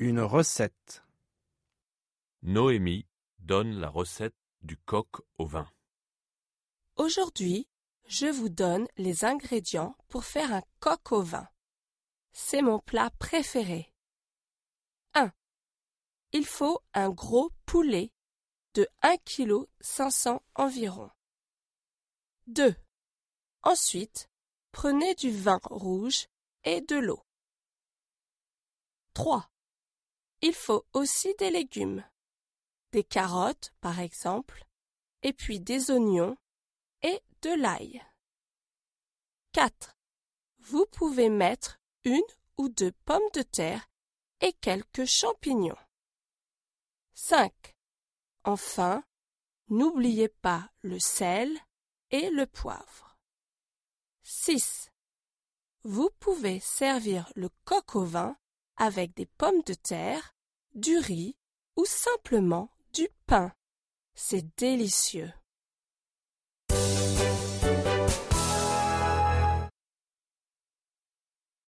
Une recette. Noémie donne la recette du coq au vin. Aujourd'hui, je vous donne les ingrédients pour faire un coq au vin. C'est mon plat préféré. 1. Il faut un gros poulet de 1 kg 500 environ. 2. Ensuite, prenez du vin rouge et de l'eau. 3. Il faut aussi des légumes, des carottes par exemple, et puis des oignons et de l'ail. 4. Vous pouvez mettre une ou deux pommes de terre et quelques champignons. 5. Enfin, n'oubliez pas le sel et le poivre. 6. Vous pouvez servir le coq au vin avec des pommes de terre, du riz ou simplement du pain. C'est délicieux.